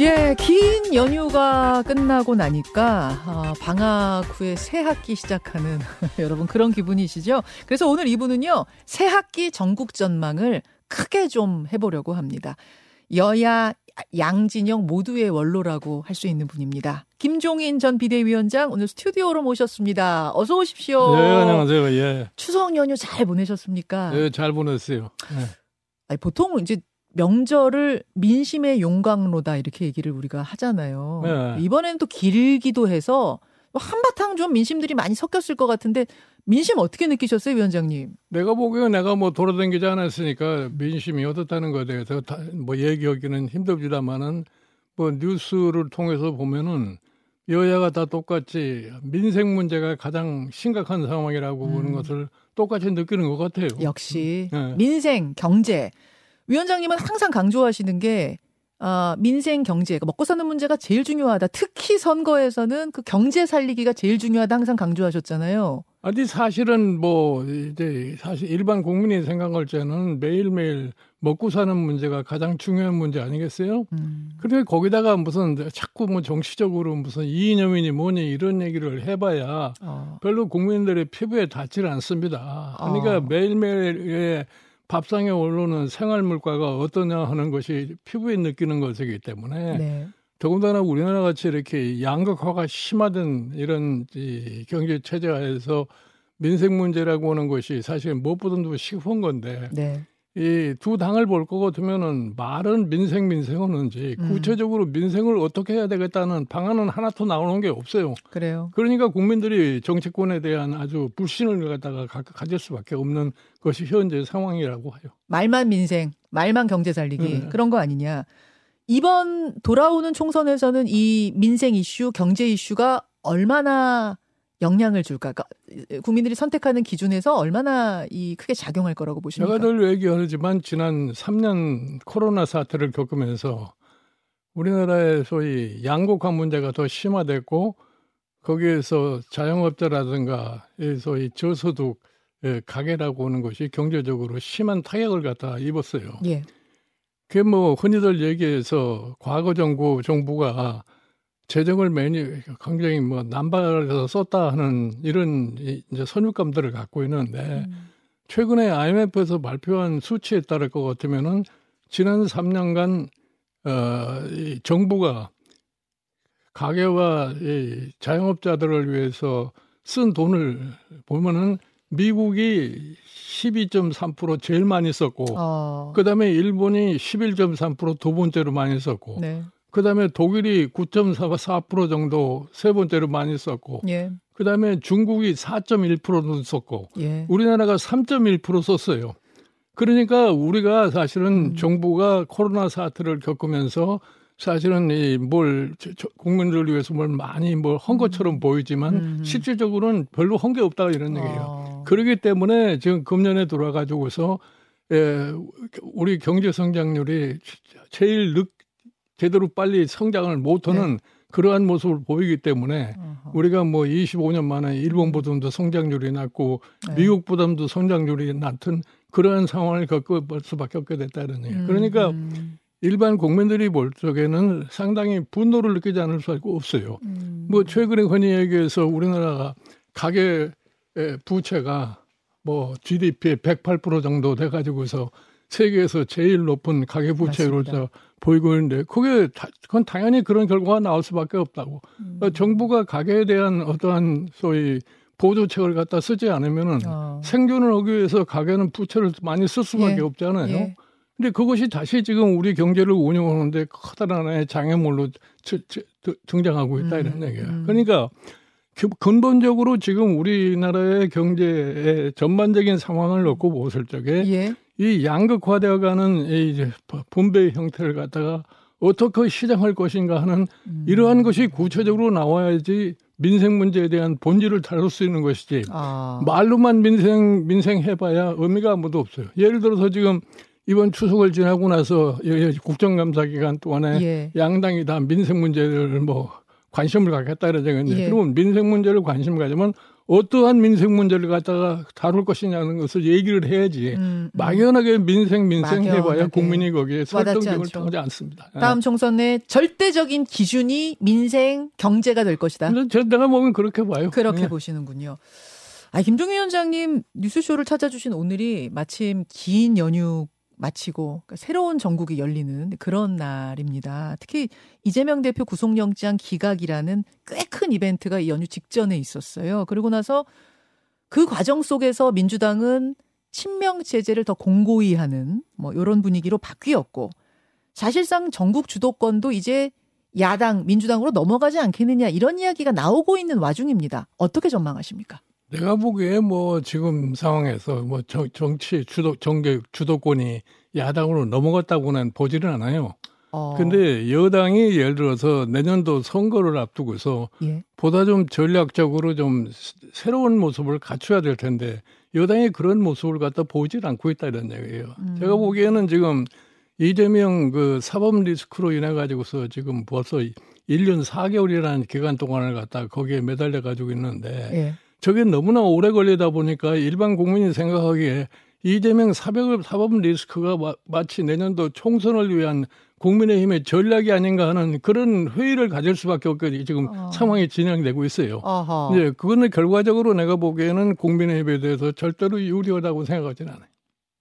예, 긴 연휴가 끝나고 나니까 어, 방학 후에 새 학기 시작하는 여러분 그런 기분이시죠? 그래서 오늘 이분은요 새 학기 전국 전망을 크게 좀 해보려고 합니다. 여야 양진영 모두의 원로라고 할 수 있는 분입니다. 김종인 전 비대위원장 오늘 스튜디오로 모셨습니다. 어서 오십시오. 네, 안녕하세요. 예. 추석 연휴 잘 보내셨습니까? 네, 잘 보냈어요. 네. 아니, 보통 이제 명절을 민심의 용광로다 이렇게 얘기를 우리가 하잖아요. 네. 이번에는 또 길기도 해서 한바탕 좀 민심들이 많이 섞였을 것 같은데 민심 어떻게 느끼셨어요, 위원장님? 내가 보기에 내가 뭐 돌아다니지 않았으니까 민심이 어떻다는 것에 대해서 다, 뭐 얘기하기는 힘듭니다만은 뭐 뉴스를 통해서 보면은 여야가 다 똑같이 민생 문제가 가장 심각한 상황이라고 음. 보는 것을 똑같이 느끼는 것 같아요. 역시 네. 민생, 경제. 위원장님은 항상 강조하시는 게 아, 민생 경제, 그러니까 먹고 사는 문제가 제일 중요하다. 특히 선거에서는 그 경제 살리기가 제일 중요하다 항상 강조하셨잖아요. 아니 사실은 뭐 이제 사실 일반 국민이 생각할 때는 매일매일 먹고 사는 문제가 가장 중요한 문제 아니겠어요? 음. 그래 거기다가 무슨 자꾸 뭐 정치적으로 무슨 이념이니 뭐니 이런 얘기를 해봐야 어. 별로 국민들의 피부에 닿질 않습니다. 그러니까 어. 매일매일의 밥상에 오르는 생활 물가가 어떠냐 하는 것이 피부에 느끼는 것이기 때문에 네. 더군다나 우리나라 같이 이렇게 양극화가 심화된 이런 이 경제 체제하에서 민생 문제라고 하는 것이 사실 무엇보다도 시급한 건데 네. 이 두 당을 볼것 같으면은 말은 민생 민생은 하는지 음. 구체적으로 민생을 어떻게 해야 되겠다는 방안은 하나도 나오는 게 없어요. 그래요. 그러니까 국민들이 정치권에 대한 아주 불신을 갖다가 가, 가질 수밖에 없는 것이 현재 상황이라고 해요. 말만 민생, 말만 경제 살리기 네. 그런 거 아니냐. 이번 돌아오는 총선에서는 이 민생 이슈, 경제 이슈가 얼마나 영향을 줄까? 그러니까 국민들이 선택하는 기준에서 얼마나 이 크게 작용할 거라고 보십니까? 제가 늘 얘기하지만 지난 3년 코로나 사태를 겪으면서 우리나라의 소위 양극화 문제가 더 심화됐고 거기에서 자영업자라든가 이 소위 저소득 의 가게라고 하는 것이 경제적으로 심한 타격을 갖다 입었어요. 예. 그게 뭐 흔히들 얘기해서 과거 정부 정부가 재정을 매니 굉장히 뭐 남발해서 썼다 하는 이런 이- 이제 선입감들을 갖고 있는데 음. 최근에 IMF에서 발표한 수치에 따를 것 같으면은 지난 3년간 어, 이 정부가 가게와 이 자영업자들을 위해서 쓴 돈을 보면은 미국이 12.3% 제일 많이 썼고 어. 그다음에 일본이 11.3%두 번째로 많이 썼고 네. 그다음에 독일이 9.4% 정도 세 번째로 많이 썼고 예. 그다음에 중국이 4.1%도 썼고 예. 우리나라가 3.1% 썼어요. 그러니까 우리가 사실은 음. 정부가 코로나 사태를 겪으면서 사실은 이 뭘 국민들을 위해서 뭘 많이 뭘 한 것처럼 보이지만 음. 실질적으로는 별로 한 게 없다 이런 얘기예요. 어. 그러기 때문에 지금 금년에 돌아가지고서 에, 우리 경제 성장률이 제일 늦 제대로 빨리 성장을 못하는 그러한 모습을 보이기 때문에 어허. 우리가 뭐 25년 만에 일본보다도 성장률이 낮고 네. 미국보다도 성장률이 낮은 그러한 상황을 겪을 수밖에 없게 됐다는 얘기예요. 음, 그러니까 음, 일반 국민들이 볼 적에는 상당히 분노를 느끼지 않을 수가 없어요. 음. 뭐 최근에 흔히 얘기해서 우리나라가 가계 의 부채가 뭐 GDP의 108% 정도 돼가지고서 세계에서 제일 높은 가계 부채로서 맞습니다. 보이고 있는데 그게 다, 그건 당연히 그런 결과가 나올 수밖에 없다고. 음. 그러니까 정부가 가계에 대한 어떠한 소위 보조책을 갖다 쓰지 않으면은 어. 생존을 하기 위해서 가계는 부채를 많이 쓸 수밖에 예. 없잖아요. 예. 근데 그것이 다시 지금 우리 경제를 운영하는데 커다란 하나의 장애물로 저- 저- 저- 등장하고 있다 이런 음, 얘기예요. 음. 그러니까 그 근본적으로 지금 우리나라의 경제의 전반적인 상황을 놓고 보실 적에 예. 이 양극화되어 가는 이 이제 분배 형태를 갖다가 어떻게 시장할 것인가 하는 음. 이러한 것이 구체적으로 나와야지 민생 문제에 대한 본질을 다룰 수 있는 것이지 아. 말로만 민생 민생 해봐야 의미가 아무도 없어요. 예를 들어서 지금 이번 추석을 지나고 나서 이 국정감사 기간 동안에 예. 양당이 다 민생 문제를 뭐 관심을 갖겠다 그러잖아요. 예. 그러면 민생 문제를 관심 가지면 어떠한 민생 문제를 갖다가 다룰 것이냐는 것을 얘기를 해야지 음, 음. 막연하게 민생 민생 막연하게. 해봐야 국민이 거기에 설득력을 통하지 않습니다. 예. 다음 총선의 절대적인 기준이 민생 경제가 될 것이다. 내가 보면 그렇게 봐요. 그렇게 네. 보시는군요. 아, 김종인 위원장님 뉴스쇼를 찾아주신 오늘이 마침 긴 연휴 마치고 그러니까 새로운 전국이 열리는 그런 날입니다. 특히 이재명 대표 구속영장 기각이라는 꽤 큰 이벤트가 이 연휴 직전에 있었어요. 그리고 나서 그 과정 속에서 민주당은 친명 체제를 더 공고히 하는 뭐 이런 분위기로 바뀌었고 사실상 전국 주도권도 이제 야당 민주당으로 넘어가지 않겠느냐 이런 이야기가 나오고 있는 와중입니다. 어떻게 전망하십니까? 내가 보기에 뭐 지금 상황에서 뭐 정, 치 주도 정계 주도권이 야당으로 넘어갔다고는 보지는 않아요. 어. 근데 여당이 예를 들어서 내년도 선거를 앞두고서 예. 보다 좀 전략적으로 좀 새로운 모습을 갖춰야 될 텐데 여당이 그런 모습을 갖다 보질 않고 있다 이런 얘기예요. 음. 제가 보기에는 지금 이재명 그 사법 리스크로 인해 가지고서 지금 벌써 1년 4개월이라는 기간 동안을 갖다 거기에 매달려 가지고 있는데 예. 저게 너무나 오래 걸리다 보니까 일반 국민이 생각하기에 이재명 사법, 사법 리스크가 마, 치 내년도 총선을 위한 국민의힘의 전략이 아닌가 하는 그런 회의를 가질 수밖에 없게 지금 어. 상황이 진행되고 있어요. 어허. 이제 그거는 결과적으로 내가 보기에는 국민의힘에 대해서 절대로 유리하다고 생각하지는 않아요.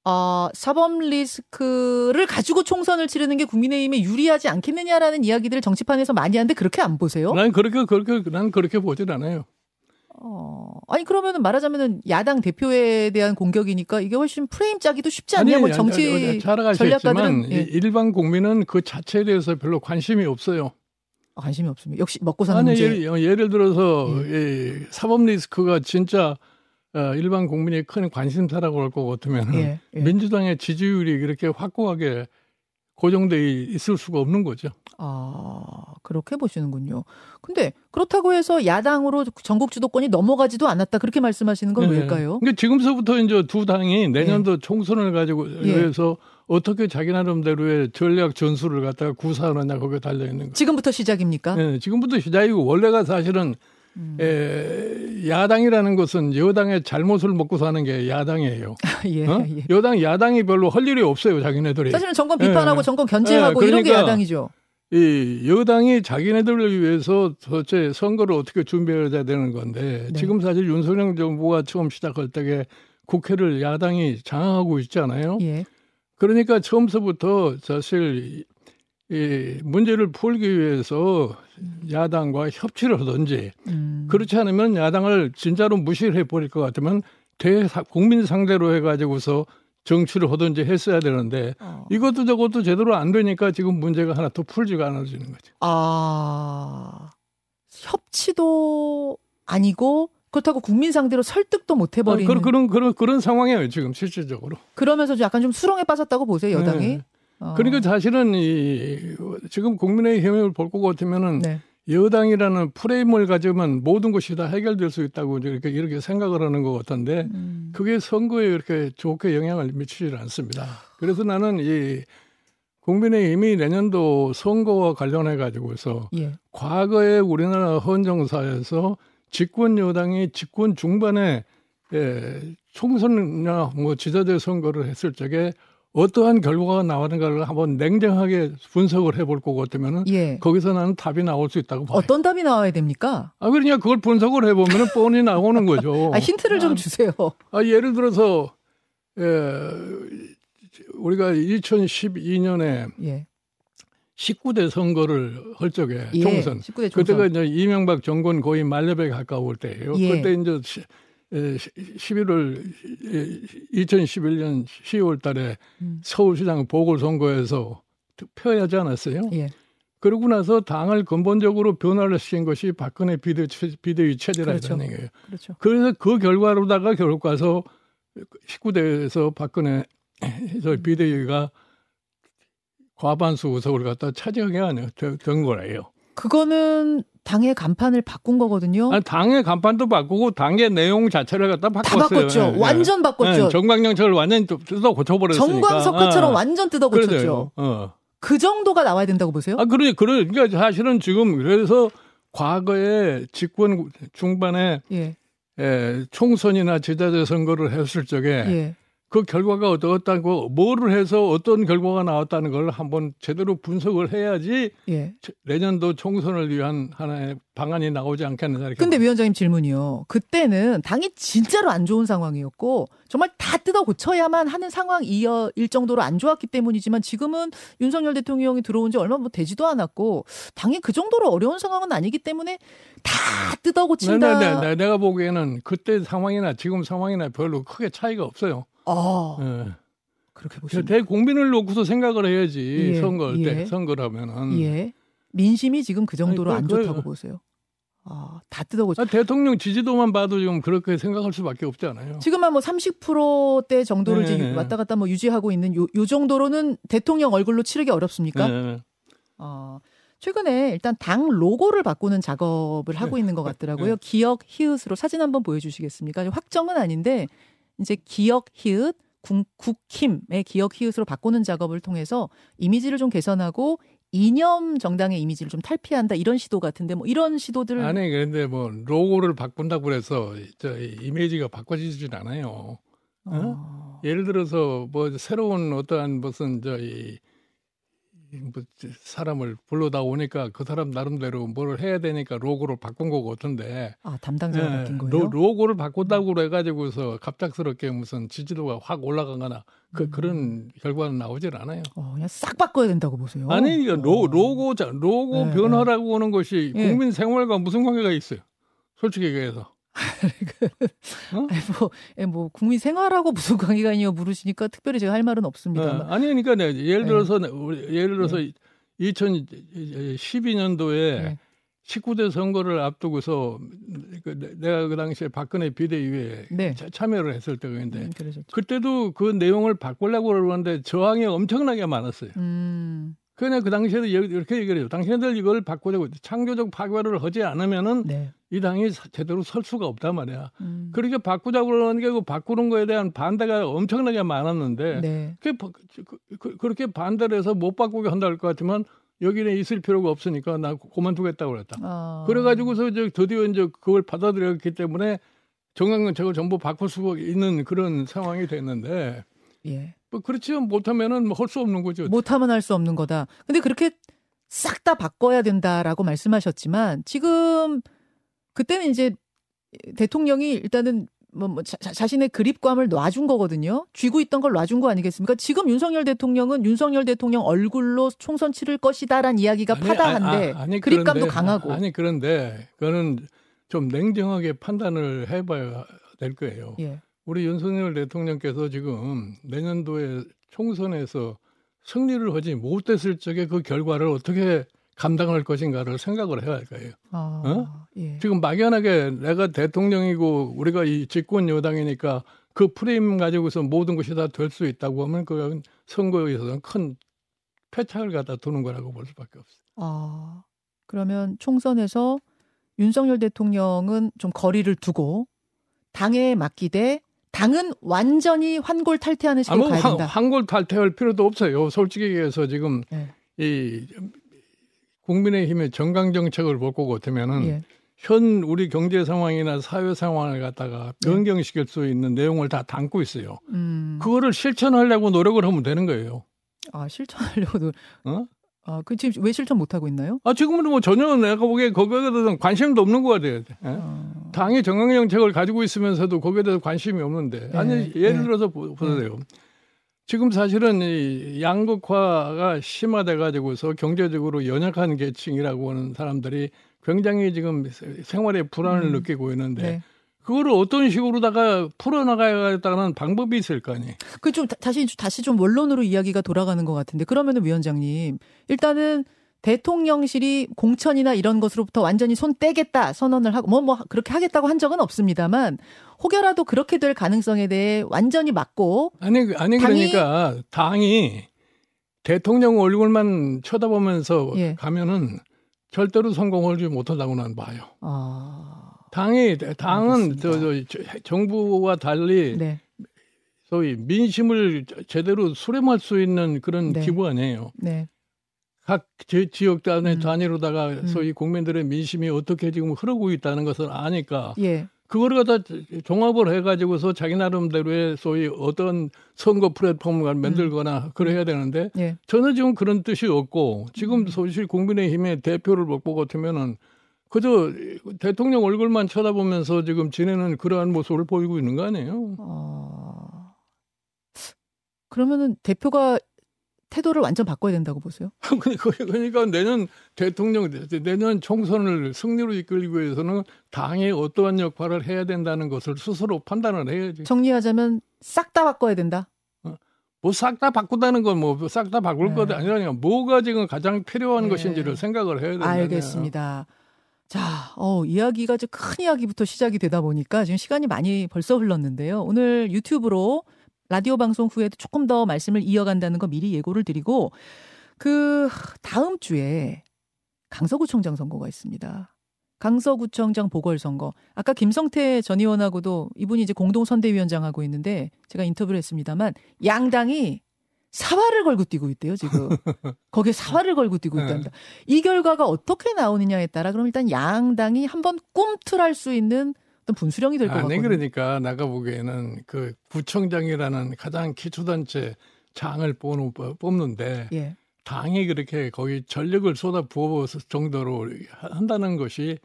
어, 사법 리스크를 가지고 총선을 치르는 게 국민의힘에 유리하지 않겠느냐라는 이야기들을 정치판에서 많이 하는데 그렇게 안 보세요? 난 그렇게 그렇게 난 그렇게 보질 않아요. 어, 아니 그러면은 말하자면은 야당 대표에 대한 공격이니까 이게 훨씬 프레임 짜기도 쉽지 않냐? 뭐 정치 전략가들은 예. 일반 국민은 그 자체에 대해서 별로 관심이 없어요. 아, 관심이 없습니다. 역시 먹고 사는 아니, 문제. 예를, 예를 들어서 예. 이 사법 리스크가 진짜 어, 일반 국민의 큰 관심사라고 할 것 같으면 예. 예. 민주당의 지지율이 이렇게 확고하게 고정돼 있을 수가 없는 거죠. 아, 그렇게 보시는군요. 근데 그렇다고 해서 야당으로 전국 주도권이 넘어가지도 않았다 그렇게 말씀하시는 건 네. 왜일까요? 그러니까 지금서부터 이제 두 당이 내년도 네. 총선을 가지고 예. 위해서 어떻게 자기 나름대로의 전략 전술을 갖다가 구사하느냐 거기에 달려 있는 거예요. 지금부터 시작입니까? 네, 지금부터 시작이고 원래가 사실은 음. 에, 야당이라는 것은 여당의 잘못을 먹고 사는 게 야당이에요. 예, 어? 예. 여당 야당이 별로 할 일이 없어요, 자기네들이. 사실은 정권 비판하고 예. 정권 견제하고 그러니까 이런 게 그러니까 야당이죠. 이 여당이 자기네들을 위해서 도대체 선거를 어떻게 준비해야 되는 건데 네. 지금 사실 윤석열 정부가 처음 시작할 때에 국회를 야당이 장악하고 있잖아요. 예. 그러니까 처음서부터 사실 이 문제를 풀기 위해서 야당과 협치를 하든지 음. 그렇지 않으면 야당을 진짜로 무시를 해버릴 것 같으면 대 국민 상대로 해가지고서 정치를 하든지 했어야 되는데 어. 이것도 저것도 제대로 안 되니까 지금 문제가 하나 더 풀지가 않아지는 거죠. 아 협치도 아니고 그렇다고 국민 상대로 설득도 못 해버리는 아, 그런, 그런 그런 그런 상황이에요 지금 실질적으로. 그러면서 약간 좀 수렁에 빠졌다고 보세요 여당이. 네. 어. 그러니까 사실은 이 지금 국민의힘을 볼것 같으면은 네. 여당이라는 프레임을 가지면 모든 것이 다 해결될 수 있다고 이렇게 이렇게 생각을 하는 것 같은데 음. 그게 선거에 그렇게 좋게 영향을 미치지 않습니다. 그래서 나는 이 국민의힘이 내년도 선거와 관련해 가지고서 예. 과거에 우리나라 헌정사에서 집권 여당이 집권 중반에 예, 총선이나 뭐 지자체 선거를 했을 적에 어떠한 결과가 나오는가를 한번 냉정하게 분석을 해볼 것 같으면은 예. 거기서 나는 답이 나올 수 있다고 봐요. 어떤 답이 나와야 됩니까? 아 그러냐 그걸 분석을 해보면은 뻔히 나오는 거죠. 아, 힌트를 좀 주세요. 아 예를 들어서 예, 우리가 2012년에 예. 19대 선거를 할 적에 예, 총선. 19대 총선. 그때가 이제 이명박 정권 거의 만렙에 가까울 때예요. 예. 그때 이제 11월 2011년 10월 달에 음. 서울시장 보궐선거에서 투표하지 않았어요. 예. 그러고 나서 당을 근본적으로 변화를 시킨 것이 박근혜 비대, 비대위 체제라는 그렇죠. 얘기예요. 그렇죠. 그래서 그 결과로다가 결국 가서 19대에서 박근혜 저 비대위가 과반수 의석을 갖다 차지하게 된 거예요. 그거는 당의 간판을 바꾼 거거든요. 아니, 당의 간판도 바꾸고 당의 내용 자체를 갖다 바꿨어요. 다 바꿨죠. 네, 완전 바꿨죠. 네, 정광영철을 완전 뜯어 고쳐버렸으니까. 정광석화처럼 아, 완전 뜯어 고쳤죠. 어. 그 정도가 나와야 된다고 보세요? 아, 그래, 그래. 그러니까 사실은 지금 그래서 과거에 집권 중반에 예. 에, 총선이나 지자체 선거를 했을 적에 예. 그 결과가 어떻다고 뭐를 해서 어떤 결과가 나왔다는 걸 한번 제대로 분석을 해야지 예. 내년도 총선을 위한 하나의 방안이 나오지 않겠느냐 이렇게. 근데 위원장님 질문이요. 그때는 당이 진짜로 안 좋은 상황이었고 정말 다 뜯어 고쳐야만 하는 상황이일 정도로 안 좋았기 때문이지만 지금은 윤석열 대통령이 들어온 지 얼마 뭐 되지도 않았고 당이 그 정도로 어려운 상황은 아니기 때문에 다 뜯어 고친다. 네, 네, 네, 내가 보기에는 그때 상황이나 지금 상황이나 별로 크게 차이가 없어요. 아, 예. 그렇게 보시면 대국민을 놓고서 생각을 해야지 예, 선거할 때 예. 선거라면은 예. 민심이 지금 그 정도로 아니, 안 그- 좋다고 보세요. 아, 다 뜯어 고쳐. 아, 대통령 지지도만 봐도 지금 그렇게 생각할 수밖에 없잖아요. 지금 한뭐 30%대 정도를 이제 네. 왔다 갔다 뭐 유지하고 있는 요, 요 정도로는 대통령 얼굴로 치르기 어렵습니까? 네. 어, 최근에 일단 당 로고를 바꾸는 작업을 하고 있는 것 같더라고요. 네. 기억 히읗으로 사진 한번 보여주시겠습니까? 확정은 아닌데 이제 기억 히읗 국, 국힘의 기억 히읗으로 바꾸는 작업을 통해서 이미지를 좀 개선하고 이념 정당의 이미지를 좀 탈피한다 이런 시도 같은데 뭐 이런 시도들 아니 그런데 뭐 로고를 바꾼다고 해서 저 이미지가 바꿔지진 않아요. 어, 예를 들어서 뭐 새로운 어떠한 무슨 저이 뭐 사람을 불러다 오니까 그 사람 나름대로 뭘 해야 되니까 로고를 바꾼 거 같은데 아 담당자가 예, 바뀐 거예요? 로, 로고를 바꾼다고 해가지고서 갑작스럽게 무슨 지지도가 확 올라가거나 그 음. 그런 결과는 나오질 않아요. 어, 그냥 싹 바꿔야 된다고 보세요. 아니 이거 로, 어. 로고 자 로고 네, 변화라고 하는 것이 예. 국민 생활과 무슨 관계가 있어요? 솔직히 얘기해서. 아니, 뭐, 예, 뭐 국민 생활하고 무슨 관계가 있냐고 물으시니까 특별히 제가 할 말은 없습니다. 어, 아니 그러니까 내- 예를 네. 들어서 우리- 예를 들어서 2012년도에 네. 19대 선거를 앞두고서 그 내- 내가 그 당시에 박근혜 비대위에 네. 차- 참여를 했을 때인데 음. 그때도 그 내용을 바꾸려고 그러는데 저항이 엄청나게 많았어요. 음, 그냥 그 당시에도 이- 이렇게 얘기를 해요. 당신들 이걸 바꾸자고 창조적 파괴를 하지 않으면은 네. 이 당이 사- 제대로 설 수가 없단 말이야. 음, 그렇게 바꾸자고 그러는 게 그 바꾸는 거에 대한 반대가 엄청나게 많았는데 네. 그, 그, 렇게 반대를 해서 못 바꾸게 한다 할 것 같지만 여기는 있을 필요가 없으니까 나 그만두겠다고 그랬다. 아, 그래가지고서 이제 드디어 이제 그걸 받아들였기 때문에 정강정책을 전부 바꿀 수 있는 그런 상황이 됐는데 예. 뭐 그렇지 못하면은 뭐 할 수 없는 거죠. 못하면 할 수 없는 거다. 근데 그렇게 싹 다 바꿔야 된다라고 말씀하셨지만 지금 그때는 이제 대통령이 일단은 뭐, 뭐 자, 자신의 그립감을 놔준 거거든요. 쥐고 있던 걸 놔준 거 아니겠습니까? 지금 윤석열 대통령은 윤석열 대통령 얼굴로 총선 치를 것이다란 이야기가 아니, 파다한데 아, 아니, 그립감도 그런데, 강하고. 아니 그런데 그거는 좀 냉정하게 판단을 해봐야 될 거예요. 예. 우리 윤석열 대통령께서 지금 내년도에 총선에서 승리를 하지 못했을 적에 그 결과를 어떻게 감당할 것인가를 생각을 해야 할 거예요. 아, 어? 예. 지금 막연하게 내가 대통령이고 우리가 이 집권 여당이니까 그 프레임 가지고서 모든 것이 다 될 수 있다고 하면 그건 선거에 있어서는 큰 패착을 갖다 두는 거라고 볼 수밖에 없어요. 아, 그러면 총선에서 윤석열 대통령은 좀 거리를 두고 당에 맡기되 당은 완전히 환골 탈퇴하는 식으로 아무 가야 된다. 한골 탈퇴할 필요도 없어요. 솔직히 얘기해서 지금 예. 이 국민의힘의 정강 정책을 볼것 같으면은 예. 현 우리 경제 상황이나 사회 상황을 갖다가 네. 변경시킬 수 있는 내용을 다 담고 있어요. 음. 그거를 실천하려고 노력을 하면 되는 거예요. 아, 실천하려고도 어? 아, 그 지금 왜 실천 못 하고 있나요? 아 지금은 뭐 전혀 내가 보기에 거기에 대해서 관심도 없는 것 같아요. 예? 어. 당이 정강 정책을 가지고 있으면서도 거기에 대해서 관심이 없는데 네, 아니 예를 네. 들어서 보- 보세요. 지금 사실은 이 양극화가 심화돼 가지고서 경제적으로 연약한 계층이라고 하는 사람들이 굉장히 지금 세- 생활에 불안을 음. 느끼고 있는데 네. 그거를 어떤 식으로다가 풀어나가야겠다는 방법이 있을 거 아니에요. 그 좀 다시 다시 좀 원론으로 이야기가 돌아가는 것 같은데 그러면은 위원장님 일단은 대통령실이 공천이나 이런 것으로부터 완전히 손 떼겠다 선언을 하고 뭐뭐 그렇게 하겠다고 한 적은 없습니다만 혹여라도 그렇게 될 가능성에 대해 완전히 막고 아니 그- 아니 당이- 그러니까 당이 대통령 얼굴만 쳐다보면서 예. 가면은 절대로 성공하지 못한다고 는 봐요. 아 당이 당은 저. 저, 정부와 달리 네. 소위 민심을 제대로 수렴할 수 있는 그런 네. 기관이에요. 네. 각 지, 지역 단위 음. 단위로다가 음. 소위 국민들의 민심이 어떻게 지금 흐르고 있다는 것을 아니까 예. 그거를 갖다 종합을 해가지고서 자기 나름대로의 소위 어떤 선거 플랫폼을 만들거나 음. 그래야 되는데 예. 전혀 지금 그런 뜻이 없고 지금 음. 사실 국민의힘의 대표를 먹고 같으면은 그저 대통령 얼굴만 쳐다보면서 지금 지내는 그러한 모습을 보이고 있는 거 아니에요? 어... 그러면은 대표가 태도를 완전 바꿔야 된다고 보세요? 그러니까 내년 대통령 내년 총선을 승리로 이끌기 위해서는 당의 어떠한 역할을 해야 된다는 것을 스스로 판단을 해야지. 정리하자면 싹 다 바꿔야 된다. 어? 뭐싹 다 바꾼다는 건 뭐 싹 다 바꿀 네. 것 아니라 뭐가 지금 가장 필요한 네. 것인지를 생각을 해야 된다. 알겠습니다. 자, 어, 이야기가 좀 큰 이야기부터 시작이 되다 보니까 지금 시간이 많이 벌써 흘렀는데요. 오늘 유튜브로 라디오 방송 후에도 조금 더 말씀을 이어간다는 거 미리 예고를 드리고 그 다음 주에 강서구청장 선거가 있습니다. 강서구청장 보궐선거. 아까 김성태 전 의원하고도 이분이 이제 공동선대위원장 하고 있는데 제가 인터뷰를 했습니다만 양당이 사활을 걸고 뛰고 있대요, 지금. 거기에 사활을 걸고 뛰고 네. 있답니다. 이 결과가 어떻게 나오느냐에 따라 그럼 일단 양당이 한번 꿈틀할 수 있는 어떤 분수령이 될 것 같아요. 그러니까 나가 보기에는 그 구청장이라는 가장 기초단체 장을 뽑는데 예. 당이 그렇게 거기 전력을 쏟아 부어 정도로 한다는 것이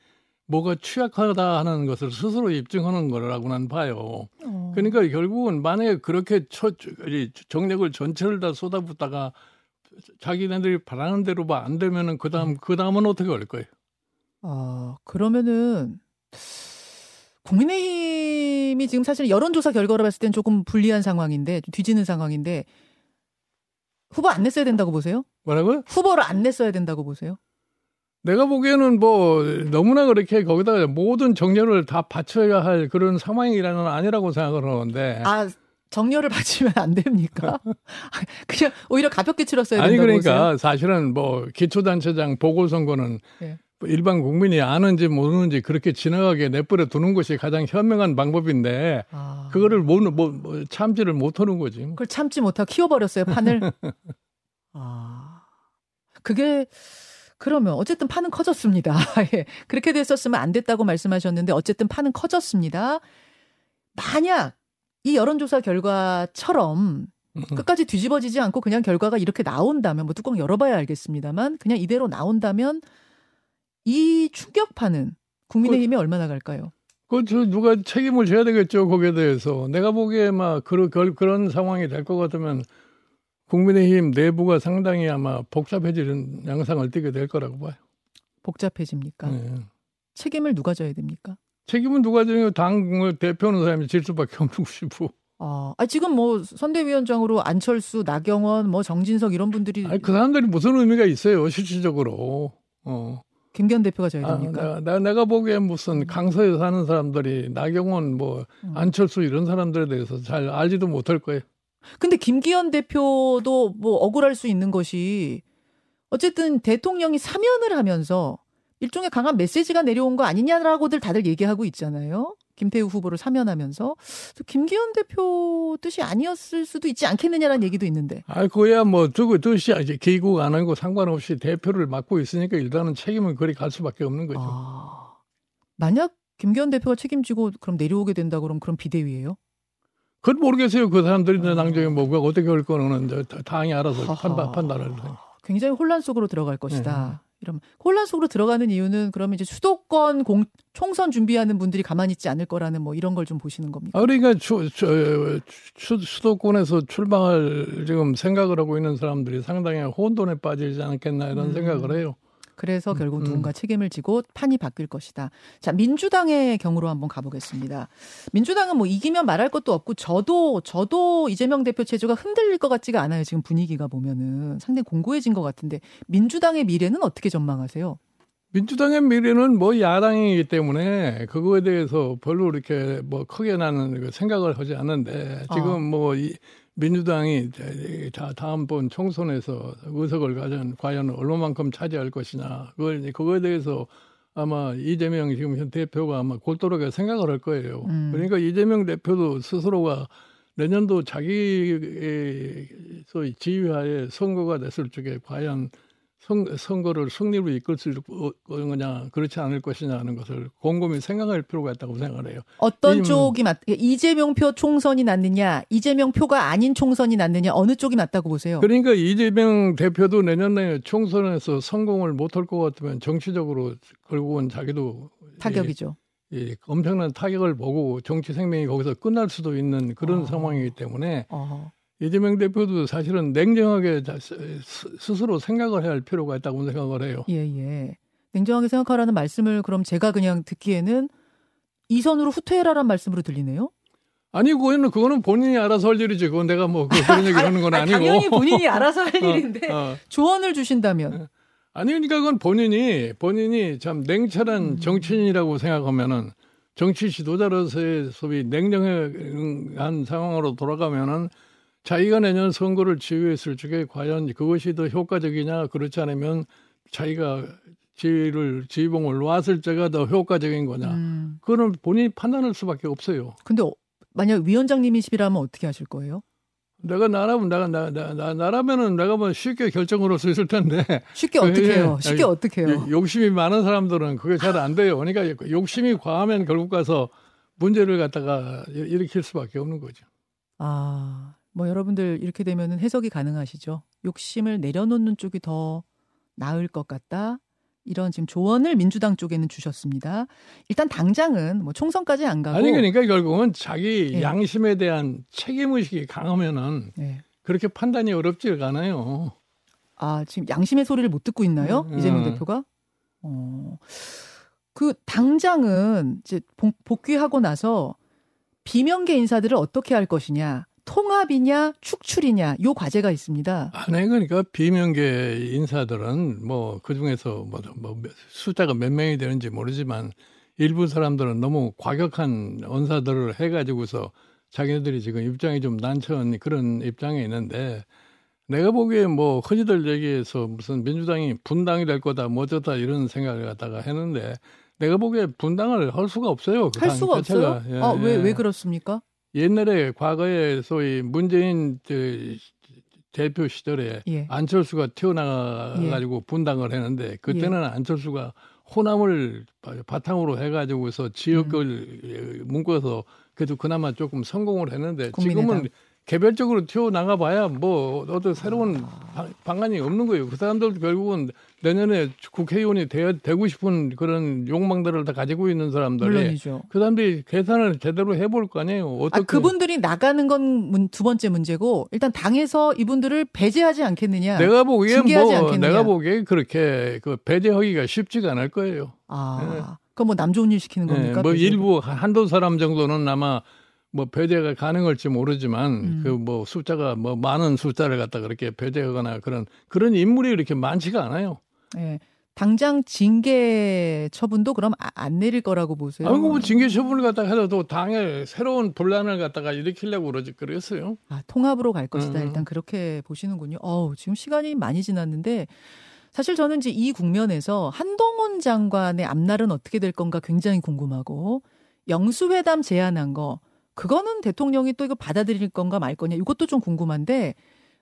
뭐가 취약하다 하는 것을 스스로 입증하는 거라고 난 봐요. 어. 그러니까 결국은 만약에 그렇게 처, 정력을 전체를 다 쏟아붓다가 자기네들이 바라는 대로 안 되면은 그다음 그다음은 어떻게 할 거예요? 아 그러면은 국민의힘이 지금 사실 여론조사 결과로 봤을 땐 조금 불리한 상황인데 뒤지는 상황인데 후보 안 냈어야 된다고 보세요? 뭐라고요? 후보를 안 냈어야 된다고 보세요? 내가 보기에는 뭐 너무나 그렇게 거기다가 모든 정렬을 다 바쳐야 할 그런 상황이라는 아니라고 생각을 하는데. 아 정렬을 바치면 안 됩니까? 그냥 오히려 가볍게 치렀어야 된다고 아니 그러니까 보세요? 사실은 뭐 기초단체장 보궐선거는 네. 일반 국민이 아는지 모르는지 그렇게 지나가게 내버려 두는 것이 가장 현명한 방법인데 아. 그거를 못, 뭐, 뭐 참지를 못하는 거지. 그걸 참지 못하고 키워버렸어요 판을. 아 그게 그러면 어쨌든 판은 커졌습니다. 예. 그렇게 됐었으면 안 됐다고 말씀하셨는데 어쨌든 판은 커졌습니다. 만약 이 여론조사 결과처럼 끝까지 뒤집어지지 않고 그냥 결과가 이렇게 나온다면 뭐 뚜껑 열어봐야 알겠습니다만 그냥 이대로 나온다면 이 충격파는 국민의힘이 그, 얼마나 갈까요? 그저 누가 책임을 져야 되겠죠 거기에 대해서 내가 보기에 막 그런 그런 상황이 될 것 같으면 국민의힘 내부가 상당히 아마 복잡해지는 양상을 띠게 될 거라고 봐요. 복잡해집니까? 네. 책임을 누가 져야 됩니까? 책임은 누가 져요? 당 대표는 사람이 질 수밖에 없는 것이고. 아, 아, 지금 뭐 선대위원장으로 안철수, 나경원, 뭐 정진석 이런 분들이 아니, 그 사람들이 무슨 의미가 있어요 실질적으로. 어. 김기현 대표가 져야 됩니까? 아, 내가, 내가 보기엔 무슨 강서에 사는 사람들이 나경원 뭐 음. 안철수 이런 사람들에 대해서 잘 알지도 못할 거예요. 근데 김기현 대표도 뭐 억울할 수 있는 것이 어쨌든 대통령이 사면을 하면서 일종의 강한 메시지가 내려온 거 아니냐라고들 다들 얘기하고 있잖아요. 김태우 후보를 사면하면서 김기현 대표 뜻이 아니었을 수도 있지 않겠느냐라는 얘기도 있는데. 아, 그야 뭐 누구 뜻이 이제 개국 안 하고 상관없이 대표를 맡고 있으니까 일단은 책임은 그리 갈 수밖에 없는 거죠. 아, 만약 김기현 대표가 책임지고 그럼 내려오게 된다 그러면 그럼 비대위예요? 그건 모르겠어요. 그 사람들이 아. 낭정에 뭐가 어떻게 할 거는 당이 알아서 판단, 판단을. 굉장히 혼란 속으로 들어갈 것이다. 네. 이러면 혼란 속으로 들어가는 이유는 그러면 이제 수도권 공, 총선 준비하는 분들이 가만히 있지 않을 거라는 뭐 이런 걸 좀 보시는 겁니까? 아, 그러니까 주, 주, 주, 수도권에서 출마할 지금 생각을 하고 있는 사람들이 상당히 혼돈에 빠지지 않겠나 이런 음. 생각을 해요. 그래서 결국 음. 누군가 책임을 지고 판이 바뀔 것이다. 자, 민주당의 경우로 한번 가보겠습니다. 민주당은 뭐 이기면 말할 것도 없고 저도 저도 이재명 대표 체제가 흔들릴 것 같지가 않아요. 지금 분위기가 보면은 상당히 공고해진 것 같은데 민주당의 미래는 어떻게 전망하세요? 민주당의 미래는 뭐 야당이기 때문에 그거에 대해서 별로 이렇게 뭐 크게 나는 그 생각을 하지 않는데 지금 아. 뭐 이, 민주당이 다음번 총선에서 의석을 가진 과연 얼마만큼 차지할 것이냐 그걸 그거에 대해서 아마 이재명 지금 현 대표가 아마 골똘하게 생각을 할 거예요. 음. 그러니까 이재명 대표도 스스로가 내년도 자기의 소위 지휘하에 선거가 됐을 적에 과연 선, 선거를 승리로 이끌 수 있는 거냐 그렇지 않을 것이냐 하는 것을 곰곰이 생각할 필요가 있다고 생각을 해요. 어떤 쪽이 맞 이재명 표 총선이 낫느냐 이재명 표가 아닌 총선이 낫느냐 어느 쪽이 맞다고 보세요? 그러니까 이재명 대표도 내년에 총선에서 성공을 못할 것 같으면 정치적으로 결국은 자기도 타격이죠. 이, 이 엄청난 타격을 보고 정치 생명이 거기서 끝날 수도 있는 그런 어. 상황이기 때문에 어. 이재명 대표도 사실은 냉정하게 스스로 생각을 해야 할 필요가 있다고 생각을 해요. 예, 예. 냉정하게 생각하라는 말씀을 그럼 제가 그냥 듣기에는 이선으로 후퇴해라란 말씀으로 들리네요. 아니 그거는 그거는 본인이 알아서 할 일이지. 그건 내가 뭐 그, 그런 얘기 하는 건 아니고. 당연히 본인이 알아서 할 어, 일인데 어, 어. 조언을 주신다면. 아니 그러니까 그건 본인이 본인이 참 냉철한 음. 정치인이라고 생각하면은 정치 지도자로서의 소위 냉정한 상황으로 돌아가면은 자기가 내년 선거를 지휘했을 적에 과연 그것이 더 효과적이냐 그렇지 않으면 자기가 지휘를 지휘봉을 놓았을 때가 더 효과적인 거냐 음. 그거는 본인이 판단할 수밖에 없어요. 근데 만약 위원장님이시라면 어떻게 하실 거예요? 내가 나라면 내가 나, 나, 나 나라면은 내가 뭐 쉽게 결정을 할 수 있을 텐데 쉽게 어떻게 해요? 쉽게 어떻게 해요? 욕심이 많은 사람들은 그게 잘 안 돼요. 그러니까 욕심이 과하면 결국 가서 문제를 갖다가 일으킬 수밖에 없는 거죠. 아 뭐 여러분들 이렇게 되면은 해석이 가능하시죠. 욕심을 내려놓는 쪽이 더 나을 것 같다. 이런 지금 조언을 민주당 쪽에는 주셨습니다. 일단 당장은 뭐 총선까지 안 가고 아니 그러니까 결국은 자기 네. 양심에 대한 책임 의식이 강하면은 네. 그렇게 판단이 어렵지가 않아요. 아 지금 양심의 소리를 못 듣고 있나요 음, 이재명 음. 대표가? 어. 그 당장은 이제 복귀하고 나서 비명계 인사들을 어떻게 할 것이냐 통합이냐 축출이냐 요 과제가 있습니다. 아니 그러니까 비명계 인사들은 뭐 그중에서 뭐, 뭐 숫자가 몇 명이 되는지 모르지만 일부 사람들은 너무 과격한 언사들을 해가지고서 자기네들이 지금 입장이 좀 난처한 그런 입장에 있는데 내가 보기에 뭐 흔히들 얘기해서 무슨 민주당이 분당이 될 거다 뭐 어쩌다 이런 생각을 갖다가 했는데 내가 보기에 분당을 할 수가 없어요. 그 할 수가 없어요. 예, 아, 왜, 왜 그렇습니까? 옛날에 과거에 소위 문재인 대표 시절에 예. 안철수가 튀어나가가지고 예. 분당을 했는데 그때는 예. 안철수가 호남을 바탕으로 해가지고서 지역을 음. 묶어서 그래도 그나마 조금 성공을 했는데 국민의당. 지금은 개별적으로 튀어나가 봐야 뭐 어떤 새로운 아. 방안이 없는 거예요. 그 사람들도 결국은 내년에 국회의원이 되, 되고 싶은 그런 욕망들을 다 가지고 있는 사람들이 물론이죠. 그 사람들이 계산을 제대로 해볼 거 아니에요. 어떻게? 아, 그분들이 나가는 건 두 번째 문제고 일단 당에서 이분들을 배제하지 않겠느냐. 내가 보기엔 뭐 않겠느냐. 내가 보기에 그렇게 그 배제하기가 쉽지가 않을 거예요. 아, 네. 그럼 뭐 남 좋은 일 시키는 겁니까? 네, 뭐 일부 한두 사람 정도는 아마 뭐 배제가 가능할지 모르지만 음. 그뭐 숫자가 뭐 많은 숫자를 갖다 그렇게 배제하거나 그런 그런 인물이 이렇게 많지가 않아요. 네. 당장 징계 처분도 그럼 아, 안 내릴 거라고 보세요? 아니, 뭐 징계 처분을 갖다가 해도 또 당에 새로운 분란을 갖다가 일으키려고 그러지 그랬어요. 아, 통합으로 갈 것이다. 음. 일단 그렇게 보시는군요. 어우, 지금 시간이 많이 지났는데 사실 저는 이제 이 국면에서 한동훈 장관의 앞날은 어떻게 될 건가 굉장히 궁금하고 영수회담 제안한 거 그거는 대통령이 또 이거 받아들일 건가 말 거냐 이것도 좀 궁금한데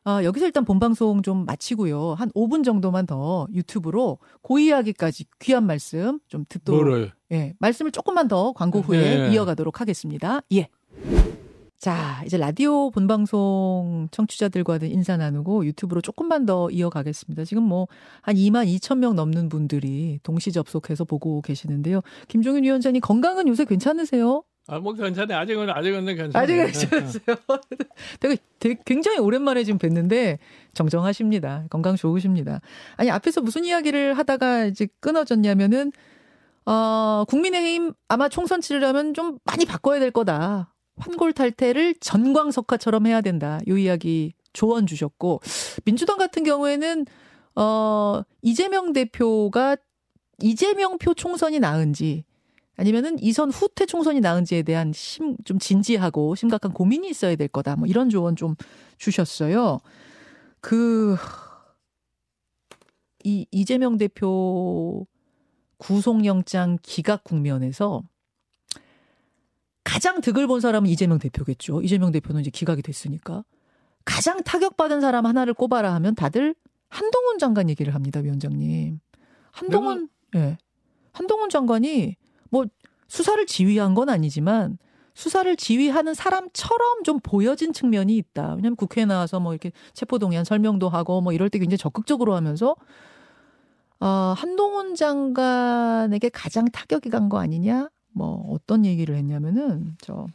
아, 여기서 일단 본방송 좀 마치고요. 한 5분 정도만 더 유튜브로 고 이야기까지 귀한 말씀 좀 듣도록. 뭐를? 예. 말씀을 조금만 더 광고 후에 네. 이어가도록 하겠습니다. 예. 자, 이제 라디오 본방송 청취자들과는 인사 나누고 유튜브로 조금만 더 이어가겠습니다. 지금 뭐 한 2만 2천 명 넘는 분들이 동시 접속해서 보고 계시는데요. 김종인 위원장님 건강은 요새 괜찮으세요? 아, 뭐 괜찮아요. 아직은 아직은 괜찮아요. 아직은 괜찮으세요. 되게, 되게 굉장히 오랜만에 지금 뵀는데 정정하십니다. 건강 좋으십니다. 아니 앞에서 무슨 이야기를 하다가 이제 끊어졌냐면은 어, 국민의힘 아마 총선 치르려면 좀 많이 바꿔야 될 거다. 환골탈태를 전광석화처럼 해야 된다. 요 이야기 조언 주셨고 민주당 같은 경우에는 어 이재명 대표가 이재명 표 총선이 나은지 아니면은 이선 후퇴 총선이 나은지에 대한 심, 좀 진지하고 심각한 고민이 있어야 될 거다. 뭐 이런 조언 좀 주셨어요. 그, 이, 이재명 대표 구속영장 기각 국면에서 가장 득을 본 사람은 이재명 대표겠죠. 이재명 대표는 이제 기각이 됐으니까. 가장 타격받은 사람 하나를 꼽아라 하면 다들 한동훈 장관 얘기를 합니다, 위원장님. 한동훈, 예. 네. 한동훈 장관이 뭐 수사를 지휘한 건 아니지만 수사를 지휘하는 사람처럼 좀 보여진 측면이 있다. 왜냐하면 국회에 나와서 뭐 이렇게 체포동의안 설명도 하고 뭐 이럴 때 굉장히 적극적으로 하면서 어, 한동훈 장관에게 가장 타격이 간 거 아니냐? 뭐 어떤 얘기를 했냐면은 저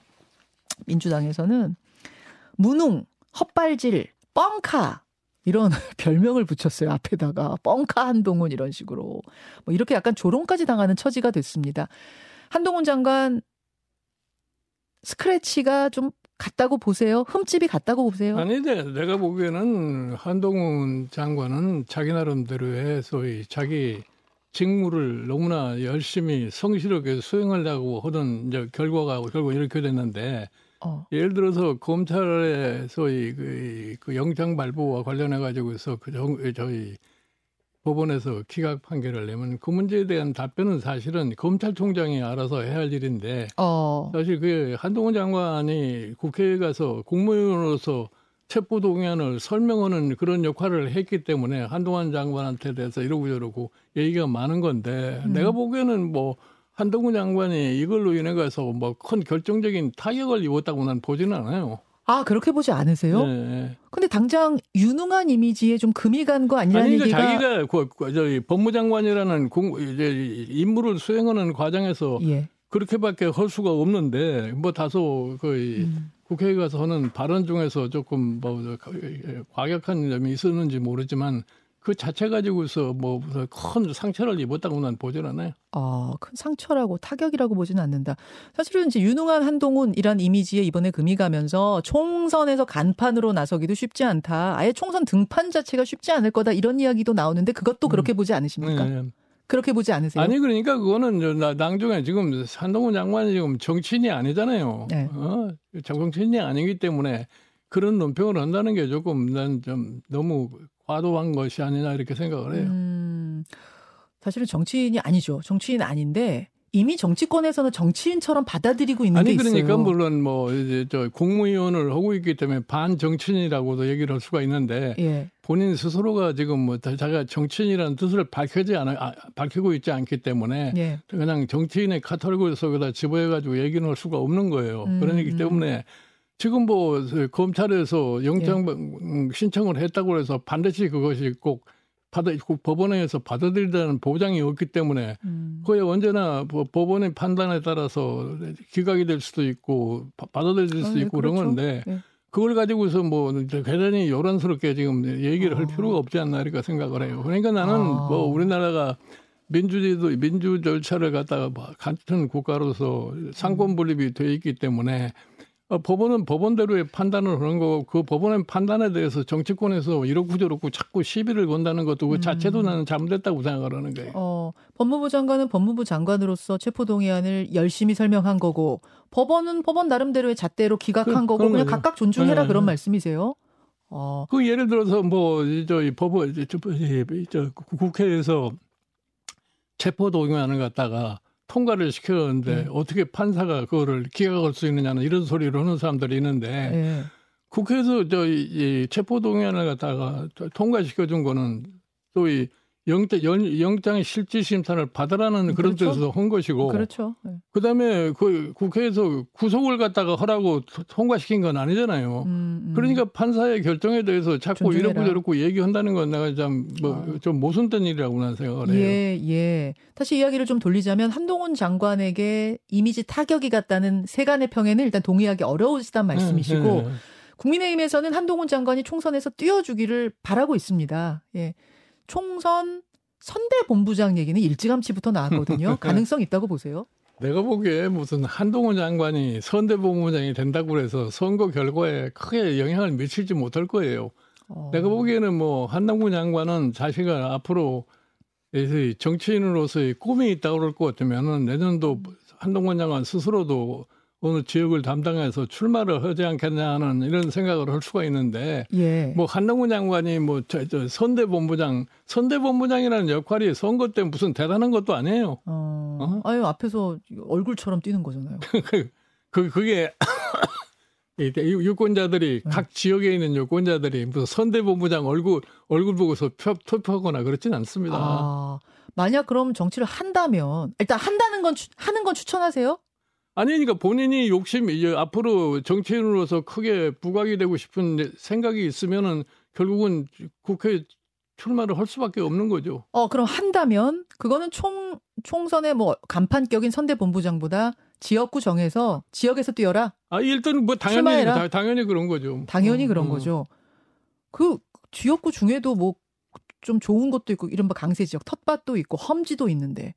민주당에서는 무능, 헛발질, 뻥카 이런 별명을 붙였어요. 앞에다가 뻥카 한동훈 이런 식으로 뭐 이렇게 약간 조롱까지 당하는 처지가 됐습니다. 한동훈 장관 스크래치가 좀 같다고 보세요? 흠집이 같다고 보세요? 아니데 내가 보기에는 한동훈 장관은 자기 나름대로의 소위 자기 직무를 너무나 열심히 성실하게 수행하려고 하던 이제 결과가 결국 이렇게 됐는데 어. 예를 들어서 검찰의 소위 그, 그 영장 발부와 관련해 가지고서 그 저희 법원에서 기각 판결을 내면 그 문제에 대한 답변은 사실은 검찰총장이 알아서 해야 할 일인데 어. 사실 그 한동훈 장관이 국회에 가서 국무위원으로서 체포 동의안을 설명하는 그런 역할을 했기 때문에 한동훈 장관한테 대해서 이러고 저러고 얘기가 많은 건데 음. 내가 보기에는 뭐 한동훈 장관이 이걸로 인해 가서 뭐 큰 결정적인 타격을 입었다고 는 보지는 않아요. 아 그렇게 보지 않으세요? 네. 근데 당장 유능한 이미지에 좀 금이 간 거 아니냐는 아니, 그러니까 얘기가 자기가 그, 그, 저기 법무장관이라는 공, 이제 임무를 수행하는 과정에서 예. 그렇게밖에 할 수가 없는데 뭐 다소 그 음. 국회에 가서 하는 발언 중에서 조금 뭐 과격한 점이 있었는지 모르지만 그 자체 가지고서 뭐 큰 상처를 입었다고 난 보질 않아요. 아, 큰 상처라고 타격이라고 보지는 않는다. 사실은 이제 유능한 한동훈이란 이미지에 이번에 금이 가면서 총선에서 간판으로 나서기도 쉽지 않다. 아예 총선 등판 자체가 쉽지 않을 거다 이런 이야기도 나오는데 그것도 그렇게 음. 보지 않으십니까? 네. 그렇게 보지 않으세요? 아니 그러니까 그거는 나중에 지금 한동훈 장관이 지금 정치인이 아니잖아요. 네. 어? 정치인이 아니기 때문에 그런 논평을 한다는 게 조금 난 좀 너무 과도한 것이 아니냐 이렇게 생각을 해요. 음, 사실은 정치인이 아니죠. 정치인 아닌데 이미 정치권에서는 정치인처럼 받아들이고 있는 아니, 게 있어요. 아니 그러니까 물론 뭐 이제 저 국무위원을 하고 있기 때문에 반정치인이라고도 얘기를 할 수가 있는데 예. 본인 스스로가 지금 뭐 자기가 정치인이라는 뜻을 밝히지 않아 아, 밝히고 있지 않기 때문에 예. 그냥 정치인의 카탈로그 속에다 집어해 가지고 얘기는 할 수가 없는 거예요. 음, 그러기 음. 때문에 지금 뭐 검찰에서 영장 예. 신청을 했다고 해서 반드시 그것이 꼭 받아 법원에서 받아들이다는 보장이 없기 때문에 음. 거의 언제나 법원의 판단에 따라서 기각이 될 수도 있고 받아들일 수도 아, 네, 있고 그렇죠. 그런 건데 네. 그걸 가지고서 뭐 대단히 요란스럽게 지금 얘기를 할 아. 필요가 없지 않나 이렇게 생각을 해요. 그러니까 나는 아. 뭐 우리나라가 민주주의도 민주 절차를 갖다가 뭐 같은 국가로서 상권 분립이 돼 있기 때문에 어, 법원은 법원대로의 판단을 하는 거고 그 법원의 판단에 대해서 정치권에서 저렇고 자꾸 시비를 건다는 것도 그 자체도 음. 나는 잘못됐다고 생각을 하는 거예요. 어, 법무부 장관은 법무부 장관으로서 체포동의안을 열심히 설명한 거고 법원은 법원 나름대로의 잣대로 기각한 그, 거고 그냥 거죠. 각각 존중해라 네. 그런 말씀이세요? 어. 그 예를 들어서 뭐 저희 법원 저, 저, 국회에서 체포동의안을 갖다가 통과를 시켰는데 네. 어떻게 판사가 그거를 기각할 수 있느냐는 이런 소리를 하는 사람들이 있는데 네. 국회에서 저이 체포 동의안을 갖다가 통과시켜 준 거는 소위 영장, 영장 실질 심사를 받으라는 그런 그렇죠. 뜻에서 한 것이고. 그렇죠. 네. 그다음에 그 국회에서 구속을 갖다가 하라고 통과시킨 건 아니잖아요. 음, 음. 그러니까 판사의 결정에 대해서 자꾸 이렇고 저렇고 얘기한다는 건 내가 좀 뭐좀 아. 모순된 일이라고 난 생각을 해요. 예, 예. 다시 이야기를 좀 돌리자면 한동훈 장관에게 이미지 타격이 갔다는 세간의 평에는 일단 동의하기 어려우시단 말씀이시고 네, 네. 국민의힘에서는 한동훈 장관이 총선에서 뛰어주기를 바라고 있습니다. 예. 총선 선대 본부장 얘기는 일찌감치부터 나왔거든요. 가능성 있다고 보세요? 내가 보기에 무슨 한동훈 장관이 선대 본부장이 된다고 해서 선거 결과에 크게 영향을 미칠지 못할 거예요. 어. 내가 보기에는 뭐 한동훈 장관은 자신가 앞으로 정치인으로서의 꿈이 있다고 그럴 것 같으면은 내년도 한동훈 장관 스스로도 어느 지역을 담당해서 출마를 하지 않겠냐 하는 이런 생각을 할 수가 있는데 예. 뭐 한동훈 장관이 뭐 저, 저 선대본부장 선대본부장이라는 역할이 선거 때 무슨 대단한 것도 아니에요. 어. 어? 아유 앞에서 얼굴처럼 뛰는 거잖아요. 그, 그 그게 유권자들이 음. 각 지역에 있는 유권자들이 무슨 선대본부장 얼굴 얼굴 보고서 표, 투표하거나 그렇진 않습니다. 아, 만약 그럼 정치를 한다면 일단 한다는 건 하는 건 추천하세요? 아니 그러니까 본인이 욕심이 이제 앞으로 정치인으로서 크게 부각이 되고 싶은 생각이 있으면은 결국은 국회 출마를 할 수밖에 없는 거죠. 어 그럼 한다면 그거는 총 총선의 뭐 간판격인 선대 본부장보다 지역구 정해서 지역에서 뛰어라. 아 일단 뭐 당연히 다, 당연히 그런 거죠. 당연히 어, 그런 어. 거죠. 그 지역구 중에도 뭐 좀 좋은 것도 있고 이른바 강세 지역 텃밭도 있고 험지도 있는데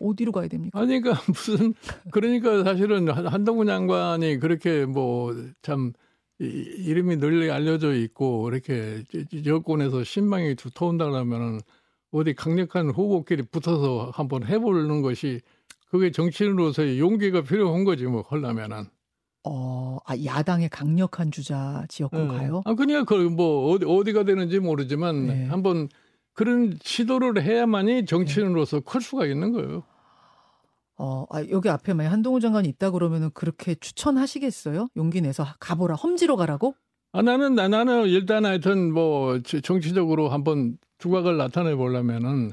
어디로 가야 됩니까? 아니 그러니까 무슨 그러니까 사실은 한동훈 장관이 그렇게 뭐 참 이름이 널리 알려져 있고 이렇게 여권에서 신망이 두터운다 그러면은 어디 강력한 후보끼리 붙어서 한번 해보는 것이 그게 정치인으로서의 용기가 필요한 거지 뭐 하려면은. 어, 아, 야당의 강력한 주자 지역구가요? 네. 아, 그냥 그 뭐 어디 어디가 되는지 모르지만 네. 한번 그런 시도를 해야만이 정치인으로서 네. 클 수가 있는 거예요. 어, 아, 여기 앞에 만약 한동훈 장관이 있다 그러면은 그렇게 추천하시겠어요? 용기 내서 가보라, 험지로 가라고? 아, 나는, 나, 나는 일단 하여튼 뭐 정치적으로 한번 두각을 나타내 보려면은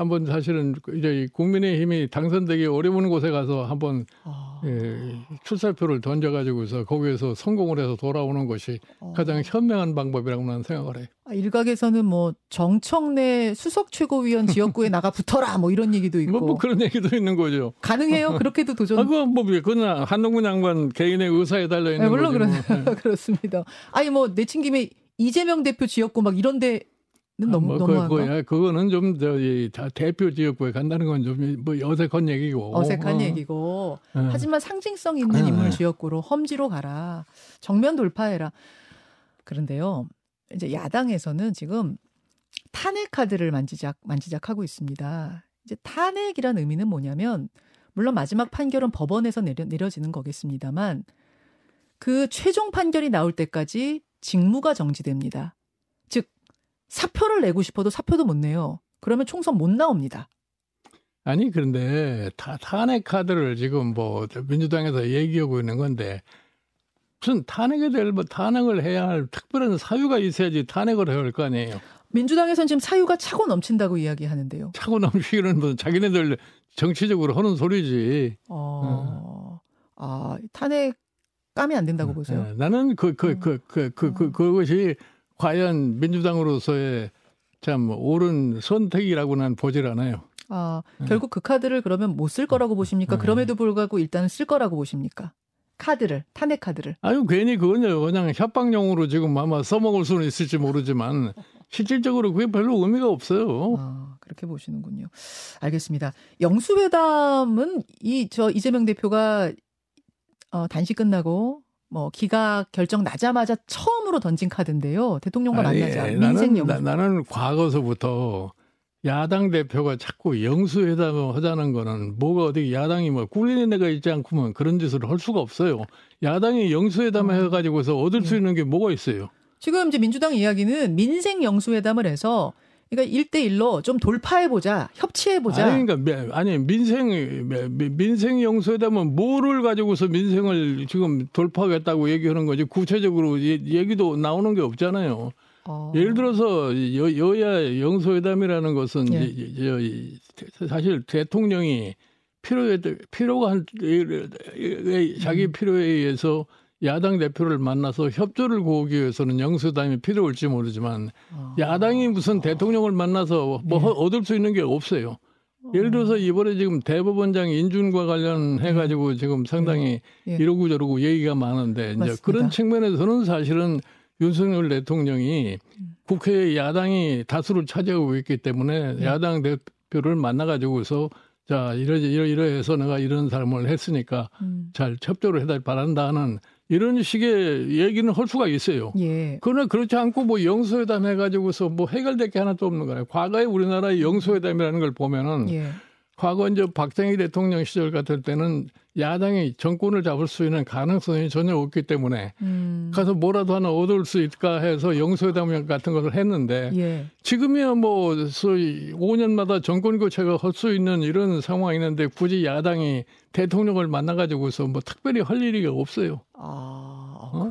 한번 사실은 이제 국민의힘이 당선되기 어려운 곳에 가서 한번 아... 예, 출사표를 던져가지고서 거기에서 성공을 해서 돌아오는 것이 어... 가장 현명한 방법이라고 나는 생각을 해요. 아, 일각에서는 뭐 정청래 수석 최고위원 지역구에 나가 붙어라 뭐 이런 얘기도 있고 뭐, 뭐 그런 얘기도 있는 거죠. 가능해요? 그렇게도 도전. 아, 그건 뭐 그건 한동훈 장관 개인의 의사에 달려 있는 네, 물론 거죠. 물론 뭐. 그렇습니다. 아니 뭐 내친 김에 이재명 대표 지역구 막 이런데 아, 너무 뭐, 너무 그, 그, 그거는 좀 저기 대표 지역구에 간다는 건 좀 뭐 어색한 얘기고 어색한 어. 얘기고 네. 하지만 상징성 있는 인물 네. 지역구로 험지로 가라 정면 돌파해라 그런데요 이제 야당에서는 지금 탄핵 카드를 만지작 만지작하고 있습니다 이제 탄핵이란 의미는 뭐냐면 물론 마지막 판결은 법원에서 내려, 내려지는 거겠습니다만 그 최종 판결이 나올 때까지 직무가 정지됩니다. 사표를 내고 싶어도 사표도 못 내요. 그러면 총선 못 나옵니다. 아니 그런데 타, 탄핵 카드를 지금 뭐 민주당에서 얘기하고 있는 건데 무슨 탄핵에 대해 뭐 탄핵을 해야 할 특별한 사유가 있어야지 탄핵을 해야 할 거 아니에요. 민주당에서는 지금 사유가 차고 넘친다고 이야기하는데요. 차고 넘치기는 뭐 자기네들 정치적으로 하는 소리지. 어, 아 탄핵 까면 안 된다고 보세요. 네, 나는 그 그 그 그 그 그 그것이 과연 민주당으로서의 참 옳은 선택이라고 는 보질 않아요. 아, 결국 그 카드를 그러면 못 쓸 거라고 보십니까? 네. 그럼에도 불구하고 일단 쓸 거라고 보십니까? 카드를, 탄핵 카드를. 아유, 괜히 그건요. 그냥 협박용으로 지금 아마 써먹을 수는 있을지 모르지만 실질적으로 그게 별로 의미가 없어요. 아, 그렇게 보시는군요. 알겠습니다. 영수회담은 이, 저 이재명 대표가 어, 단식 끝나고 뭐 기가 결정 나자마자 처음으로 던진 카드인데요. 대통령과 아니, 만나자. 민생 영수. 나는, 나는 과거서부터 야당 대표가 자꾸 영수회담을 하자는 거는 뭐가 어디 야당이 뭐 꿀리는 애가 있지 않고면 그런 짓을 할 수가 없어요. 야당이 영수회담을 어. 해가지고서 얻을 수 네. 있는 게 뭐가 있어요. 지금 이제 민주당 이야기는 민생 영수회담을 해서 그러니까 1대1로 좀 돌파해보자, 협치해보자. 아니, 그러니까, 아니, 민생, 민생 영수회담은 뭐를 가지고서 민생을 지금 돌파하겠다고 얘기하는 거지, 구체적으로 얘기도 나오는 게 없잖아요. 어. 예를 들어서 여, 여야 영수회담이라는 것은 예. 사실 대통령이 필요에, 필요가 한, 자기 음. 필요에 의해서 야당 대표를 만나서 협조를 구하기 위해서는 영수담이 필요할지 모르지만 아. 야당이 무슨 대통령을 만나서 뭐 예. 얻을 수 있는 게 없어요. 예를 들어서 이번에 지금 대법원장 인준과 관련해 가지고 예. 지금 상당히 예. 이러고 저러고 얘기가 많은데 맞습니다. 이제 그런 측면에서는 사실은 윤석열 대통령이 음. 국회에 야당이 다수를 차지하고 있기 때문에 예. 야당 대표를 만나 가지고서 자 이러지 이러 이러해서 내가 이런 삶을 했으니까 음. 잘 협조를 해달 바란다는 이런 식의 얘기는 할 수가 있어요. 예. 그러나 그렇지 않고 뭐 영수회담 해가지고서 뭐 해결될 게 하나도 없는 거예요. 과거에 우리나라의 영수회담이라는 걸 보면은 예. 과거 이제 박정희 대통령 시절 같을 때는 야당이 정권을 잡을 수 있는 가능성이 전혀 없기 때문에 음. 가서 뭐라도 하나 얻을 수 있을까 해서 영수회담 같은 것을 했는데 예. 지금이야 뭐 소위 5년마다 정권 교체가 할 수 있는 이런 상황이 있는데 굳이 야당이 대통령을 만나가지고서 뭐 특별히 할 일이 없어요. 아.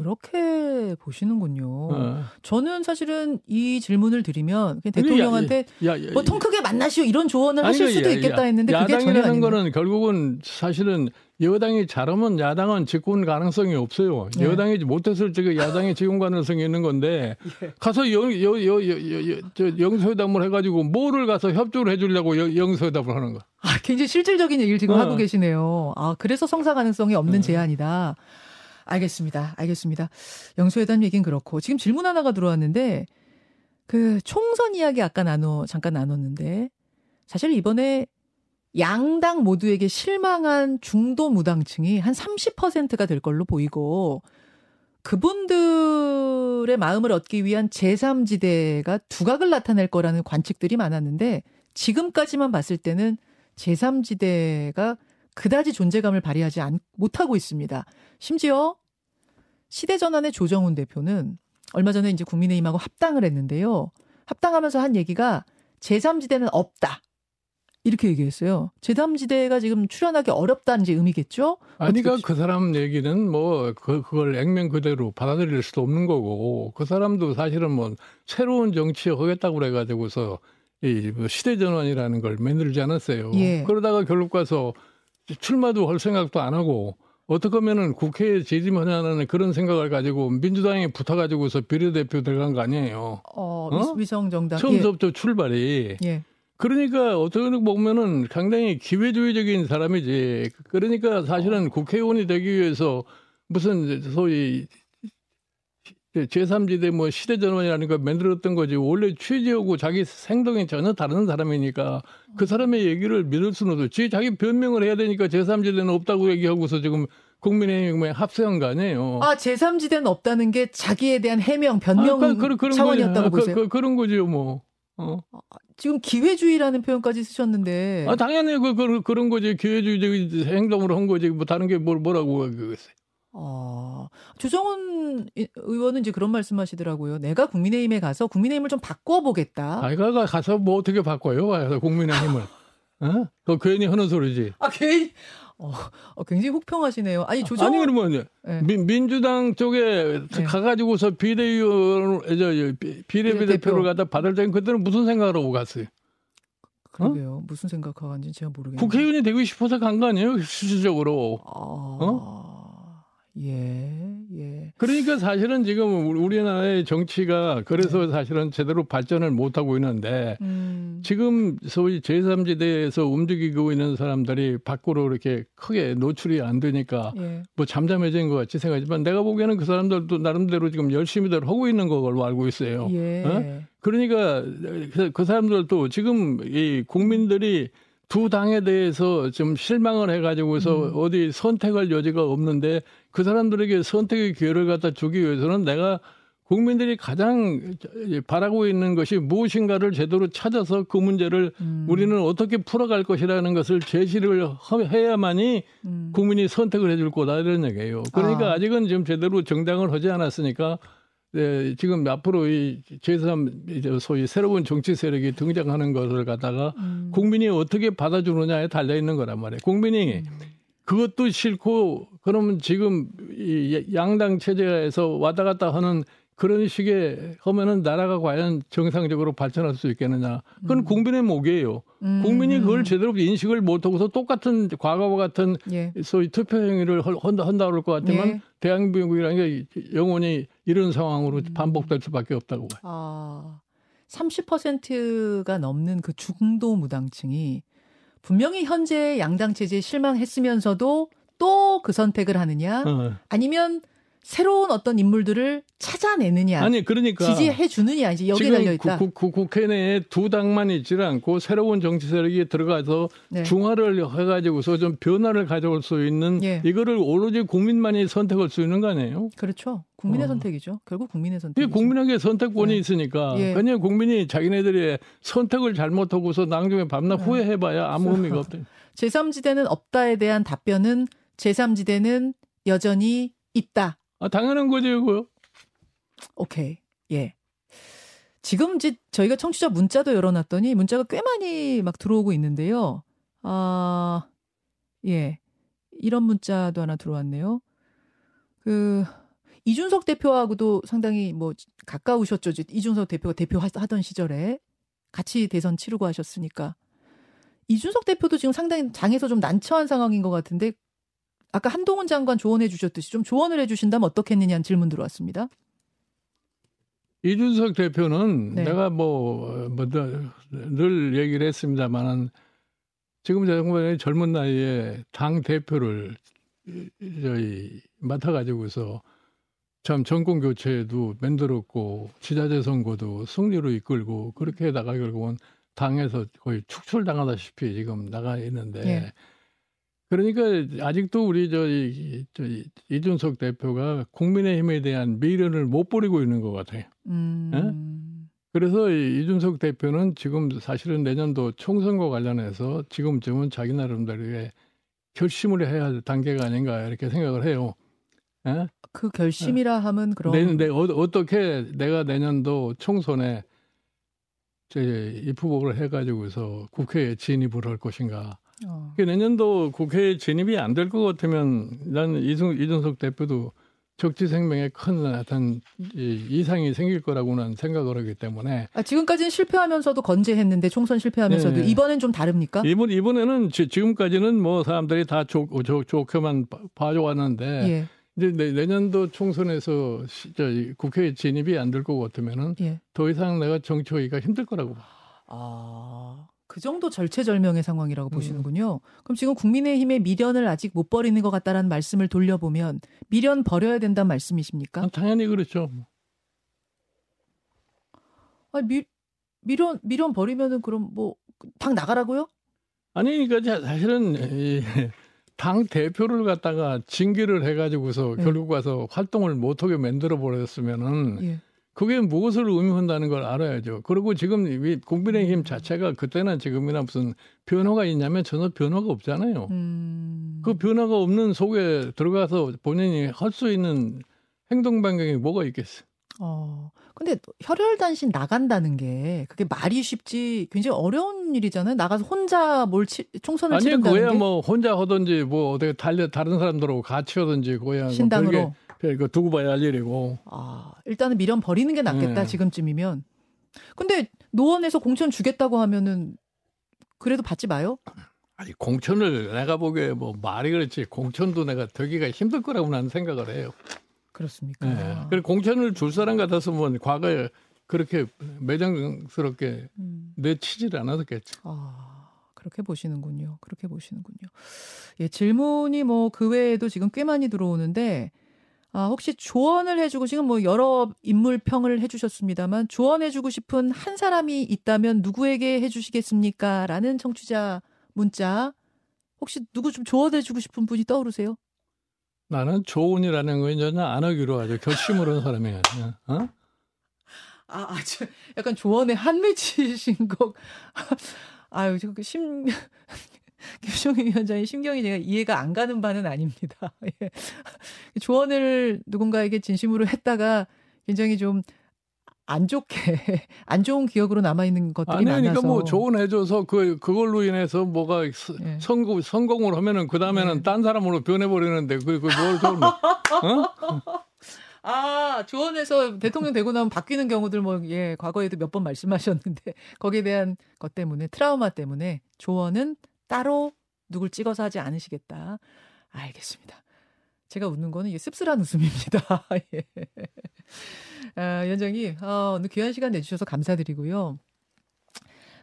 그렇게 보시는군요. 어. 저는 사실은 이 질문을 드리면 대통령한테 뭐 통 크게 만나시오 이런 조언을 아니, 하실 수도 있겠다 했는데 그게 전혀 아니는 거는 결국은 사실은 여당이 잘하면 야당은 집권 가능성이 없어요. 네. 여당이 못했을 적에 야당이 집권 가능성이 있는 건데 예. 가서 영, 여, 여, 여, 여, 저 영서회담을 해가지고 뭐를 가서 협조를 해주려고 영서회담을 하는 거. 아, 굉장히 실질적인 얘기를 지금 어. 하고 계시네요. 아, 그래서 성사 가능성이 없는 어. 제안이다. 알겠습니다. 알겠습니다. 영수회담 얘기는 그렇고 지금 질문 하나가 들어왔는데 그 총선 이야기 아까 나눠 잠깐 나눴는데 사실 이번에 양당 모두에게 실망한 중도 무당층이 한 30%가 될 걸로 보이고 그분들의 마음을 얻기 위한 제3지대가 두각을 나타낼 거라는 관측들이 많았는데 지금까지만 봤을 때는 제3지대가 그다지 존재감을 발휘하지 않, 못하고 있습니다. 심지어 시대전환의 조정훈 대표는 얼마 전에 이제 국민의힘하고 합당을 했는데요. 합당하면서 한 얘기가 제3지대는 없다. 이렇게 얘기했어요. 제3지대가 지금 출연하기 어렵다는 지 의미겠죠? 아니, 그러니까 그 사람 얘기는 뭐, 그, 그걸 액면 그대로 받아들일 수도 없는 거고, 그 사람도 사실은 뭐, 새로운 정치에 하겠다고 그래가지고서, 이뭐 시대전환이라는 걸 만들지 않았어요. 예. 그러다가 결국 가서 출마도 할 생각도 안 하고, 어떻게 하면은 국회에 재임하냐는 그런 생각을 가지고 민주당에 붙어가지고서 비례대표 들어간 거 아니에요. 어, 어? 위성정당. 처음부터 예. 출발이. 예. 그러니까 어떻게 보면은 상당히 기회주의적인 사람이지. 그러니까 사실은 어. 국회의원이 되기 위해서 무슨 소위 제3지대 뭐 시대전환이라는 걸 만들었던 거지. 원래 취지하고 자기 행동이 전혀 다른 사람이니까 그 사람의 얘기를 믿을 수는 없지. 자기 변명을 해야 되니까 제3지대는 없다고 얘기하고서 지금 국민의힘에 합세한 거 아니에요. 아, 제3지대는 없다는 게 자기에 대한 해명, 변명 아, 그, 그, 차원이었다고 아, 보세요? 그, 런 거죠, 뭐. 어. 아, 지금 기회주의라는 표현까지 쓰셨는데. 아, 당연히 그, 그, 그런 거지. 기회주의적인 행동을 한 거지. 뭐 다른 게 뭘, 뭐라고 그랬어요. 어, 조정훈 의원은 이제 그런 말씀 하시더라고요. 내가 국민의힘에 가서 국민의힘을 좀 바꿔보겠다. 아이가 가서 뭐 어떻게 바꿔요? 가서 국민의힘을. 어? 그 괜히 하는 소리지. 아 괜히. 어, 어, 굉장히 혹평하시네요. 아니 조정 아니 그러면 네. 민, 민주당 쪽에 네. 가가지고서 비대위원 저 비례대표를 갖다 받을 때 그때는 무슨 생각을 하고 갔어요? 그러게요. 어? 무슨 생각하고 간지 제가 모르겠네요. 국회의원이 되고 싶어서 간 거 아니에요? 실질적으로. 아... 어? 예, 예. 그러니까 사실은 지금 우리나라의 정치가 그래서 네. 사실은 제대로 발전을 못하고 있는데 음. 지금 소위 제3지대에서 움직이고 있는 사람들이 밖으로 이렇게 크게 노출이 안 되니까 예. 뭐 잠잠해진 것 같이 생각하지만 내가 보기에는 그 사람들도 나름대로 지금 열심히들 하고 있는 걸로 알고 있어요. 예. 어? 그러니까 그, 그 사람들도 지금 이 국민들이 두 당에 대해서 좀 실망을 해가지고서 음. 어디 선택할 여지가 없는데 그 사람들에게 선택의 기회를 갖다 주기 위해서는 내가 국민들이 가장 바라고 있는 것이 무엇인가를 제대로 찾아서 그 문제를 음. 우리는 어떻게 풀어갈 것이라는 것을 제시를 해야만이 음. 국민이 선택을 해줄 거다 이런 얘기예요. 그러니까 아. 직은 지금 제대로 정당을 하지 않았으니까 네, 지금 앞으로 이 제3 이제 소위 새로운 정치 세력이 등장하는 것을 갖다가 음. 국민이 어떻게 받아주느냐에 달려 있는 거란 말이에요. 국민이 음. 그것도 싫고 그러면 지금 이 양당 체제에서 왔다 갔다 하는 그런 식의 하면은 나라가 과연 정상적으로 발전할 수 있겠느냐. 그건 음. 국민의 목이에요. 음. 국민이 그걸 제대로 인식을 못하고서 똑같은 과거와 같은 예. 소위 투표 행위를 한다, 한다 그럴 것 같지만 예. 대한민국이라는 게 영원히 이런 상황으로 음. 반복될 수밖에 없다고 봐요. 아, 30%가 넘는 그 중도 무당층이 분명히 현재 양당 체제에 실망했으면서도 또 그 선택을 하느냐 어. 아니면 새로운 어떤 인물들을 찾아내느냐, 아니 그러니까 지지해 주느냐 이제 여기에 달려 있다. 국, 국, 국회 내에 두 당만 있지 않고 새로운 정치 세력이 들어가서 네. 중화를 해가지고서 좀 변화를 가져올 수 있는 예. 이거를 오로지 국민만이 선택할 수 있는 거 아니에요? 그렇죠. 국민의 어. 선택이죠. 결국 국민의 선택. 국민에게 선택권이 네. 있으니까 예. 그냥 국민이 자기네들이 선택을 잘못하고서 나중에 밤낮 네. 후회해봐야 아무 의미가 없다. 제3지대는 없다에 대한 답변은 제3지대는 여전히 있다. 아, 당연한 거죠, 이거. 오케이. 예. 지금 이제 저희가 청취자 문자도 열어놨더니 문자가 꽤 많이 막 들어오고 있는데요. 아, 예. 이런 문자도 하나 들어왔네요. 그, 이준석 대표하고도 상당히 뭐 가까우셨죠. 이준석 대표가 대표 하던 시절에 같이 대선 치르고 하셨으니까. 이준석 대표도 지금 상당히 장에서 좀 난처한 상황인 것 같은데 아까 한동훈 장관 조언해 주셨듯이 좀 조언을 해 주신다면 어떻겠느냐는 질문 들어왔습니다. 이준석 대표는 네. 내가 뭐, 뭐, 늘 얘기를 했습니다만은 지금 정말 젊은 나이에 당 대표를 저희 맡아가지고서 참 정권 교체도 만들었고 지자체 선거도 승리로 이끌고 그렇게 해다가 결국은 당에서 거의 축출당하다시피 지금 나가 있는데 예. 그러니까 아직도 우리 저희 저 이준석 대표가 국민의힘에 대한 미련을 못 버리고 있는 것 같아요. 음. 예? 그래서 이준석 대표는 지금 사실은 내년도 총선과 관련해서 지금쯤은 자기 나름대로의 결심을 해야 할 단계가 아닌가 이렇게 생각을 해요. 예? 그 결심이라 하면 그럼 내, 내, 어, 어떻게 내가 내년도 총선에 제 입후보를 해가지고서 국회에 진입을 할 것인가. 어. 내년도 국회에 진입이 안 될 것 같으면 나는 이승, 이준석 대표도 적지 생명에 큰 어떤 이상이 생길 거라고는 생각을 하기 때문에 아, 지금까지는 실패하면서도 건재했는데 총선 실패하면서도 네. 이번엔 좀 다릅니까? 이번 이번에는 지, 금까지는 뭐 사람들이 다 좋, 좋, 좋게만 봐줘왔는데 예. 이제 내, 년도 총선에서 시, 저, 국회에 진입이 안 될 것 같으면은 예. 더 이상 내가 정치하기가 힘들 거라고 봐. 아. 그 정도 절체절명의 상황이라고 음. 보시는군요. 그럼 지금 국민의힘의 미련을 아직 못 버리는 것 같다라는 말씀을 돌려보면 미련 버려야 된다는 말씀이십니까? 아, 당연히 그렇죠. 아, 미, 미련 미련 버리면은 그럼 뭐 당 나가라고요? 아니 그러니까 사실은 당 대표를 갖다가 징계를 해가지고서 네. 결국 와서 활동을 못하게 만들어 버렸으면은 예. 그게 무엇을 의미한다는 걸 알아야죠. 그리고 지금 국민의힘 자체가 그때나 지금이나 무슨 변화가 있냐면 전혀 변화가 없잖아요. 음. 그 변화가 없는 속에 들어가서 본인이 할 수 있는 행동 반경이 뭐가 있겠어요. 어. 근데 혈혈단신 나간다는 게 그게 말이 쉽지 굉장히 어려운 일이잖아요. 나가서 혼자 뭘 치, 총선을 아니, 치른다는 게. 아니 그야 뭐 혼자 하든지 뭐 어떻게 달려 다른 사람들하고 같이 하든지 그야 뭐 신당으로. 그 두고 봐야 할 일이고. 아 일단은 미련 버리는 게 낫겠다 네. 지금쯤이면. 근데 노원에서 공천 주겠다고 하면은 그래도 받지 마요. 아니 공천을 내가 보기에 뭐 말이 그렇지 공천도 내가 되기가 힘들 거라고 나는 생각을 해요. 그렇습니까? 네. 그리고 공천을 줄 사람 같았으면 과거에 그렇게 매장스럽게 음. 내치질 않았겠죠. 아, 그렇게 보시는군요. 그렇게 보시는군요. 예, 질문이 뭐 그 외에도 지금 꽤 많이 들어오는데 아, 혹시 조언을 해주고 지금 뭐 여러 인물평을 해주셨습니다만 조언해주고 싶은 한 사람이 있다면 누구에게 해주시겠습니까? 라는 청취자 문자 혹시 누구 좀 조언해주고 싶은 분이 떠오르세요? 나는 조언이라는 건 전혀 안 하기로 아주 결심을 한 사람이야. 어? 아, 아주 약간 조언에 한미치신 것. 아유, 저그 심, 김종인 위원장의 심경이 제가 이해가 안 가는 바는 아닙니다. 예. 조언을 누군가에게 진심으로 했다가 굉장히 좀안 좋게 안 좋은 기억으로 남아 있는 것들이 아니, 많아서. 그러니까 뭐 조언해 줘서 그 그걸로 인해서 뭐가 예. 성공 성공을 하면은 그 다음에는 예. 딴 사람으로 변해 버리는데 그그뭘 조언? 어? 아, 조언해서 대통령 되고 나면 바뀌는 경우들 뭐, 예, 과거에도 몇 번 말씀하셨는데, 거기에 대한 것 때문에, 트라우마 때문에 조언은 따로 누굴 찍어서 하지 않으시겠다. 알겠습니다. 제가 웃는 거는 이게 씁쓸한 웃음입니다. 예. 아, 위원장님, 어, 오늘 귀한 시간 내주셔서 감사드리고요.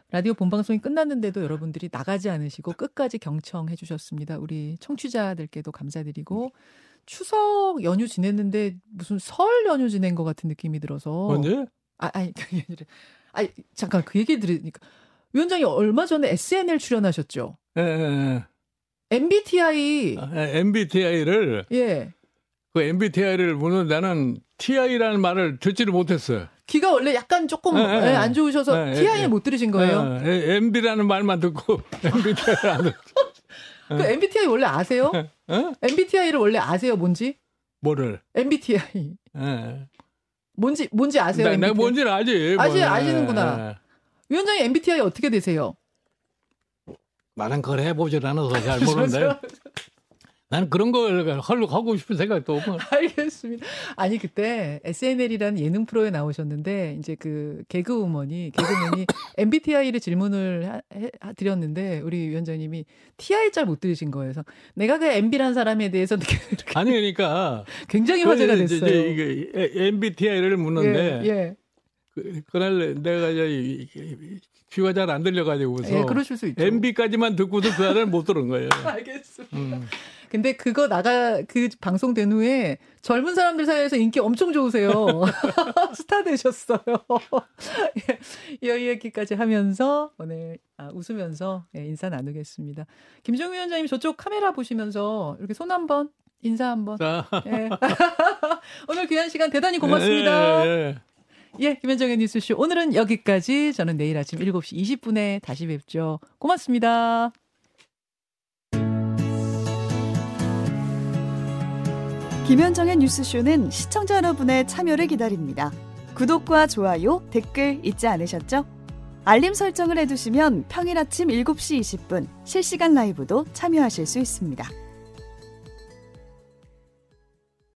라디오 본방송이 끝났는데도 여러분들이 나가지 않으시고 끝까지 경청해 주셨습니다. 우리 청취자들께도 감사드리고 추석 연휴 지냈는데 무슨 설 연휴 지낸 것 같은 느낌이 들어서 언제? 아, 아니 그게 아니라 아니 잠깐 그 얘기 들으니까 위원장이 얼마 전에 SNL 출연하셨죠? 예, 예, 예. MBTI. 아, 예, MBTI를. 예. 그 MBTI를 물론 나는 TI라는 말을 듣지를 못했어요. 귀가 원래 약간 조금 예, 예, 예. 안 좋으셔서 TI 못 들으신 거예요? MB라는 말만 듣고 MBTI를 안 듣고. 그 MBTI 원래 아세요? 어? MBTI를 원래 아세요, 뭔지? 뭐를? MBTI. 예. 뭔지 뭔지 아세요? 나, 내가 뭔지는 알지. 아시 뭐, 아시는구나. 위원장님 MBTI 어떻게 되세요? 많은 걸 해보질 않아서 잘 모르는데 나는 그런 걸 하려고 하고 싶은 생각도 없고. 알겠습니다. 아니 그때 SNL이라는 예능 프로에 나오셨는데 이제 그 개그우먼이 개그맨이 MBTI를 질문을 하, 해, 드렸는데 우리 위원장님이 TI 잘 못 들으신 거예요. 그래서 내가 그 MB라는 사람에 대해서 아니 그러니까 굉장히 화제가 됐어요. 이제 이게 MBTI를 묻는데 예, 예. 그, 그날 내가 귀가 잘 안 들려가지고서 예, 그러실 수 있죠. MB까지만 듣고도 그 안을 못 들은 거예요. 알겠습니다. 음. 근데 그거 나가 그 방송된 후에 젊은 사람들 사이에서 인기 엄청 좋으세요. 스타 되셨어요. 예, 이 얘기까지 하면서 오늘 아, 웃으면서 예, 인사 나누겠습니다. 김정우 위원장님 저쪽 카메라 보시면서 이렇게 손 한번 인사 한번. 예. 오늘 귀한 시간 대단히 고맙습니다. 예, 예, 예. 김현정의 뉴스쇼 오늘은 여기까지. 저는 내일 아침 7시 20분에 다시 뵙죠. 고맙습니다. 김현정의 뉴스쇼는 시청자 여러분의 참여를 기다립니다. 구독과 좋아요, 댓글 잊지 않으셨죠? 알림 설정을 해두시면 평일 아침 7시 20분 실시간 라이브도 참여하실 수 있습니다.